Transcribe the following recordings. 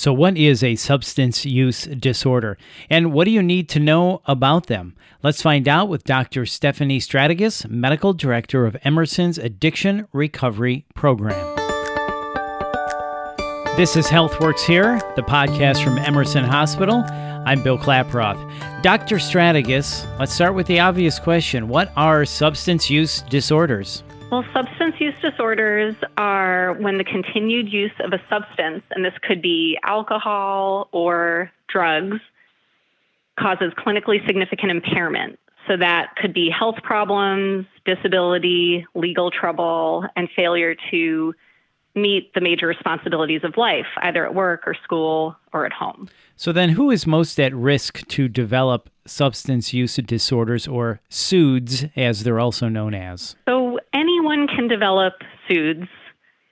So, what is a substance use disorder? And what do you need to know about them? Let's find out with Dr. Stephanie Stratigos, Medical Director of Emerson's Addiction Recovery Program. This is HealthWorks Here, the podcast from Emerson Hospital. I'm Bill Klaproth. Dr. Stratigos, let's start with the obvious question What are substance use disorders? Well, substance use disorders are when the continued use of a substance, and this could be alcohol or drugs, causes clinically significant impairment. So that could be health problems, disability, legal trouble, and failure to meet the major responsibilities of life, either at work or school or at home. So, then who is most at risk to develop substance use disorders or SUDS, as they're also known as? So, can develop SUDS,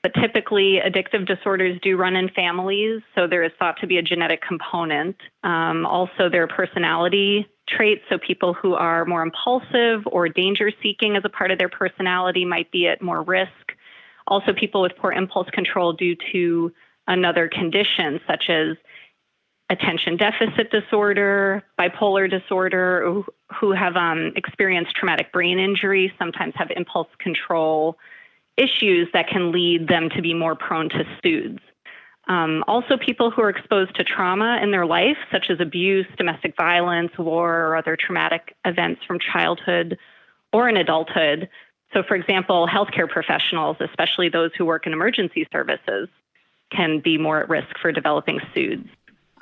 but typically addictive disorders do run in families, so there is thought to be a genetic component. Um, also, there are personality traits, so people who are more impulsive or danger seeking as a part of their personality might be at more risk. Also, people with poor impulse control due to another condition, such as attention deficit disorder, bipolar disorder, who have um, experienced traumatic brain injury, sometimes have impulse control issues that can lead them to be more prone to SUDS. Um, also, people who are exposed to trauma in their life, such as abuse, domestic violence, war, or other traumatic events from childhood or in adulthood, so, for example, healthcare professionals, especially those who work in emergency services, can be more at risk for developing SUDS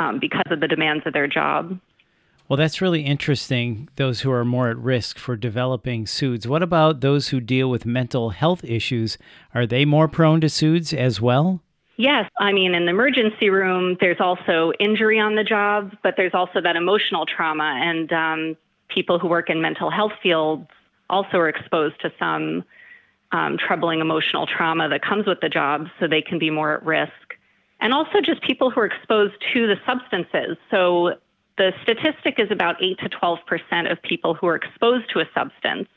um, because of the demands of their job. Well, that's really interesting, those who are more at risk for developing SUDS. What about those who deal with mental health issues? Are they more prone to SUDS as well? Yes. I mean, in the emergency room, there's also injury on the job, but there's also that emotional trauma. And um, people who work in mental health fields also are exposed to some um, troubling emotional trauma that comes with the job, so they can be more at risk. And also just people who are exposed to the substances. So the statistic is about 8 to 12 percent of people who are exposed to a substance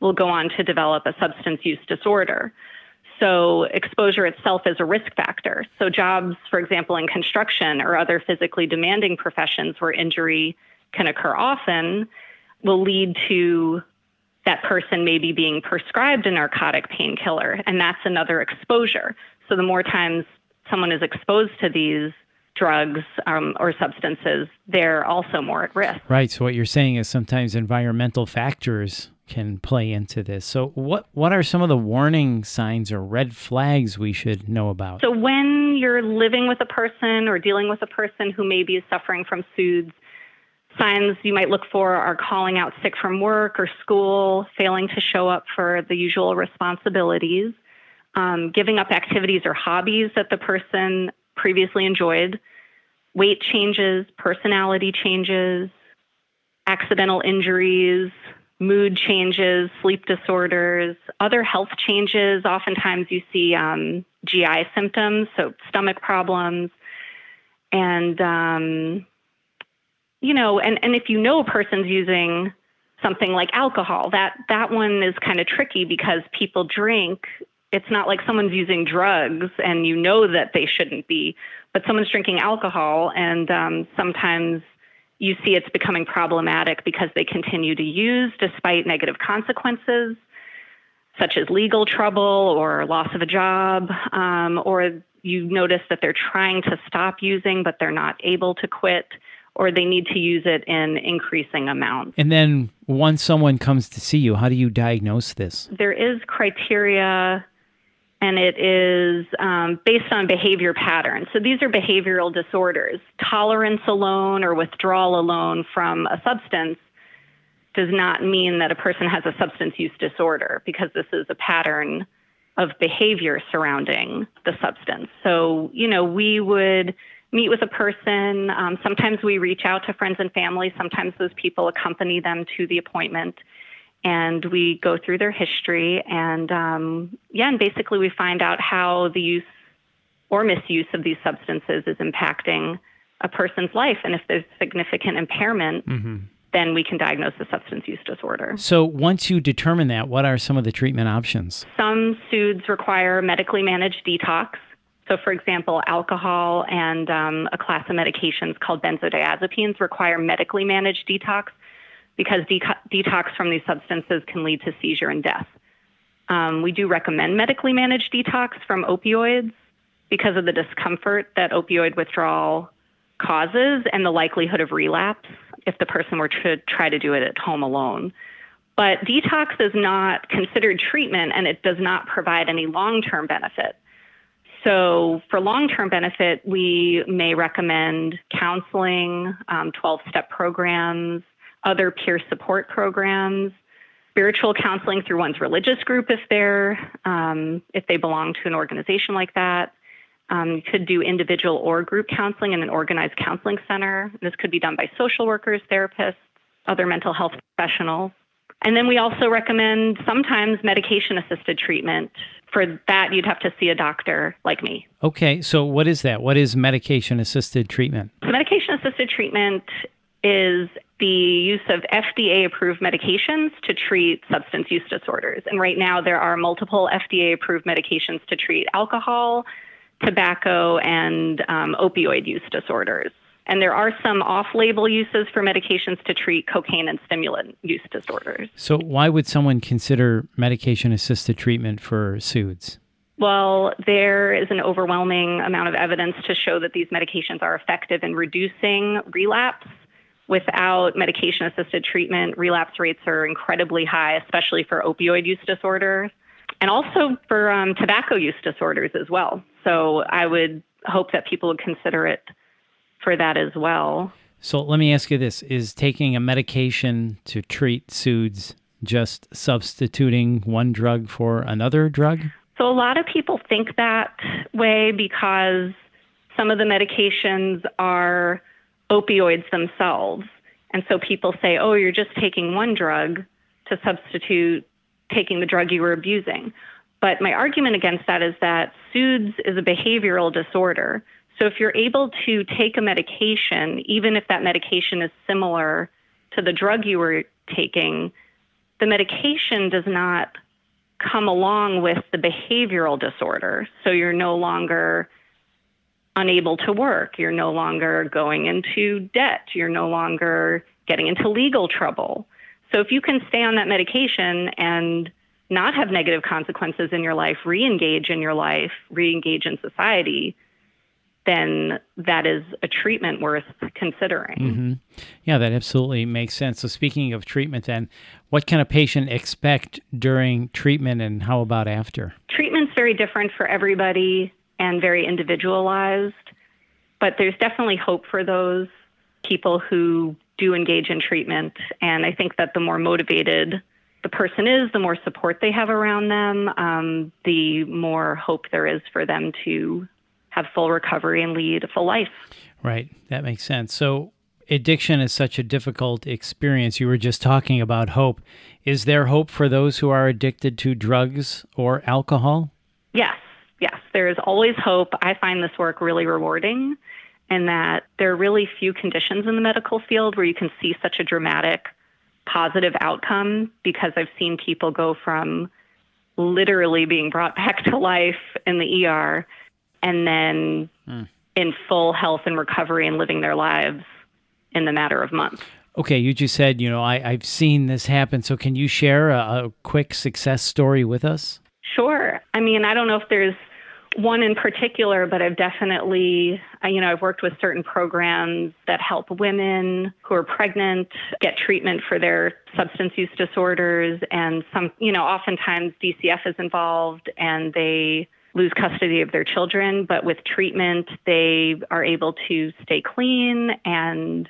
will go on to develop a substance use disorder. So exposure itself is a risk factor. So jobs, for example, in construction or other physically demanding professions where injury can occur often, will lead to that person maybe being prescribed a narcotic painkiller, and that's another exposure. So the more times someone is exposed to these drugs um, or substances, they're also more at risk. Right. So what you're saying is sometimes environmental factors can play into this. So what what are some of the warning signs or red flags we should know about? So when you're living with a person or dealing with a person who may be suffering from SUDS, signs you might look for are calling out sick from work or school, failing to show up for the usual responsibilities, um, giving up activities or hobbies that the person previously enjoyed, weight changes, personality changes, accidental injuries, mood changes, sleep disorders, other health changes. Oftentimes you see um, GI symptoms, so stomach problems, and um, you know, and, and if you know a person's using something like alcohol, that that one is kind of tricky because people drink. It's not like someone's using drugs and you know that they shouldn't be, but someone's drinking alcohol, and um, sometimes you see it's becoming problematic because they continue to use despite negative consequences, such as legal trouble or loss of a job, um, or you notice that they're trying to stop using but they're not able to quit or they need to use it in increasing amounts. And then once someone comes to see you, how do you diagnose this? There is criteria and it is um, based on behavior patterns. So these are behavioral disorders. Tolerance alone or withdrawal alone from a substance does not mean that a person has a substance use disorder because this is a pattern of behavior surrounding the substance. So, you know, we would meet with a person. Um, sometimes we reach out to friends and family. Sometimes those people accompany them to the appointment. And we go through their history. And um, yeah, and basically we find out how the use or misuse of these substances is impacting a person's life. And if there's significant impairment, mm-hmm. then we can diagnose the substance use disorder. So once you determine that, what are some of the treatment options? Some SUDS require medically managed detox. So, for example, alcohol and um, a class of medications called benzodiazepines require medically managed detox because de- detox from these substances can lead to seizure and death. Um, we do recommend medically managed detox from opioids because of the discomfort that opioid withdrawal causes and the likelihood of relapse if the person were to try to do it at home alone. But detox is not considered treatment and it does not provide any long term benefit. So, for long term benefit, we may recommend counseling, 12 um, step programs, other peer support programs, spiritual counseling through one's religious group if they're um, if they belong to an organization like that. Um, you could do individual or group counseling in an organized counseling center. This could be done by social workers, therapists, other mental health professionals. And then we also recommend sometimes medication assisted treatment. For that, you'd have to see a doctor like me. Okay, so what is that? What is medication assisted treatment? medication assisted treatment is the use of FDA approved medications to treat substance use disorders. And right now, there are multiple FDA approved medications to treat alcohol, tobacco, and um, opioid use disorders. And there are some off label uses for medications to treat cocaine and stimulant use disorders. So, why would someone consider medication assisted treatment for SUDS? Well, there is an overwhelming amount of evidence to show that these medications are effective in reducing relapse. Without medication assisted treatment, relapse rates are incredibly high, especially for opioid use disorders and also for um, tobacco use disorders as well. So I would hope that people would consider it for that as well. So let me ask you this Is taking a medication to treat SUDS just substituting one drug for another drug? So a lot of people think that way because some of the medications are opioids themselves. And so people say, oh, you're just taking one drug to substitute taking the drug you were abusing. But my argument against that is that SUDS is a behavioral disorder. So if you're able to take a medication, even if that medication is similar to the drug you were taking, the medication does not come along with the behavioral disorder. So you're no longer unable to work. You're no longer going into debt. You're no longer getting into legal trouble. So if you can stay on that medication and not have negative consequences in your life, re engage in your life, re engage in society, then that is a treatment worth considering. Mm-hmm. Yeah, that absolutely makes sense. So, speaking of treatment, then, what can a patient expect during treatment and how about after? Treatment's very different for everybody and very individualized, but there's definitely hope for those people who do engage in treatment. And I think that the more motivated the person is, the more support they have around them, um, the more hope there is for them to have full recovery and lead a full life. Right. That makes sense. So, addiction is such a difficult experience. You were just talking about hope. Is there hope for those who are addicted to drugs or alcohol? Yes. Yes. There is always hope. I find this work really rewarding and that there are really few conditions in the medical field where you can see such a dramatic positive outcome because I've seen people go from literally being brought back to life in the ER and then mm. in full health and recovery and living their lives in the matter of months. Okay, you just said, you know, I, have seen this happen. So can you share a, a quick success story with us? Sure. I mean, I don't know if there's one in particular, but I've definitely, you know, I've worked with certain programs that help women who are pregnant get treatment for their substance use disorders. And some, you know, oftentimes DCF is involved and they lose custody of their children. But with treatment, they are able to stay clean and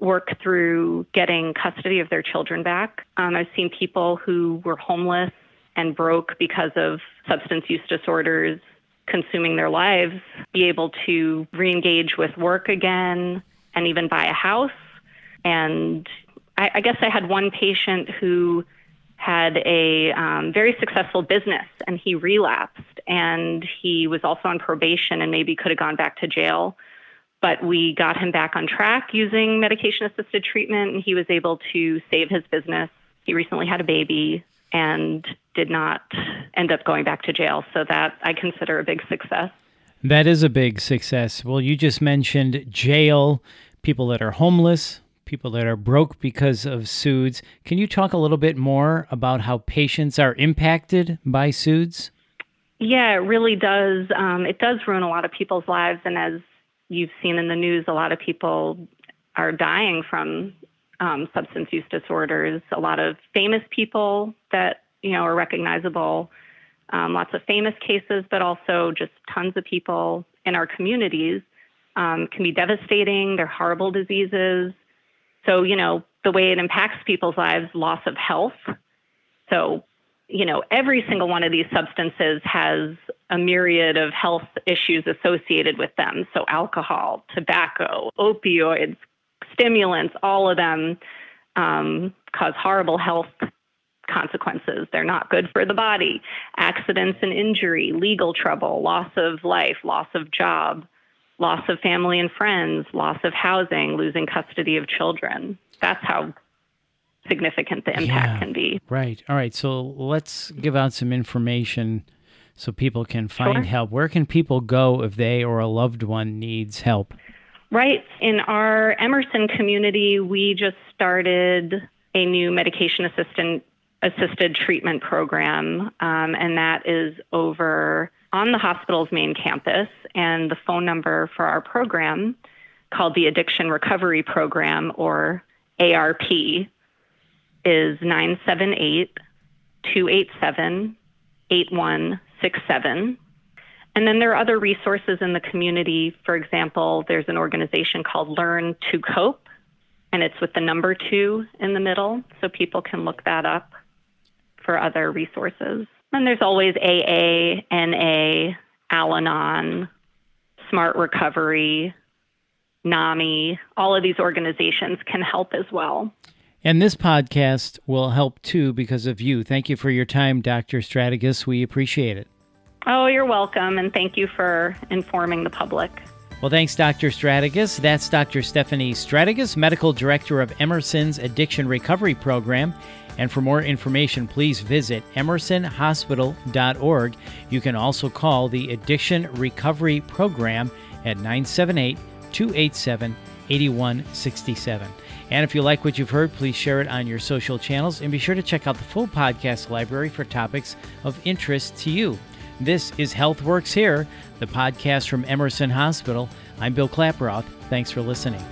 work through getting custody of their children back. Um, I've seen people who were homeless and broke because of substance use disorders consuming their lives be able to re-engage with work again and even buy a house. And I, I guess i had one patient who had a um, very successful business and he relapsed and he was also on probation and maybe could have gone back to jail. But we got him back on track using medication assisted treatment and he was able to save his business. He recently had a baby and did not end up going back to jail. So that I consider a big success. That is a big success. Well, you just mentioned jail, people that are homeless, people that are broke because of SUDS. Can you talk a little bit more about how patients are impacted by SUDS? Yeah, it really does. Um, it does ruin a lot of people's lives. And as you've seen in the news, a lot of people are dying from um, substance use disorders. A lot of famous people that you know are recognizable. Um, lots of famous cases, but also just tons of people in our communities um, can be devastating. They're horrible diseases. So you know the way it impacts people's lives, loss of health. So you know, every single one of these substances has a myriad of health issues associated with them. So, alcohol, tobacco, opioids, stimulants, all of them um, cause horrible health consequences. They're not good for the body. Accidents and injury, legal trouble, loss of life, loss of job, loss of family and friends, loss of housing, losing custody of children. That's how significant the impact Yeah. can be. Right. All right. So let's give out some information so people can find Sure. help. Where can people go if they or a loved one needs help? Right. In our Emerson community, we just started a new medication assistant assisted treatment program, um, and that is over on the hospital's main campus. And the phone number for our program, called the Addiction Recovery Program or ARP, is 978 287 8167. And then there are other resources in the community. For example, there's an organization called Learn to Cope, and it's with the number two in the middle, so people can look that up for other resources. And there's always AA, NA, Al Anon, Smart Recovery, NAMI. All of these organizations can help as well. And this podcast will help too because of you. Thank you for your time, Dr. Stratigos. We appreciate it. Oh, you're welcome, and thank you for informing the public. Well, thanks, Dr. Stratigos. That's Dr. Stephanie Stratigos, Medical Director of Emerson's Addiction Recovery Program. And for more information, please visit emersonhospital.org. You can also call the Addiction Recovery Program at 978 287 8167. And if you like what you've heard, please share it on your social channels and be sure to check out the full podcast library for topics of interest to you. This is Health Works Here, the podcast from Emerson Hospital. I'm Bill Klaproth. Thanks for listening.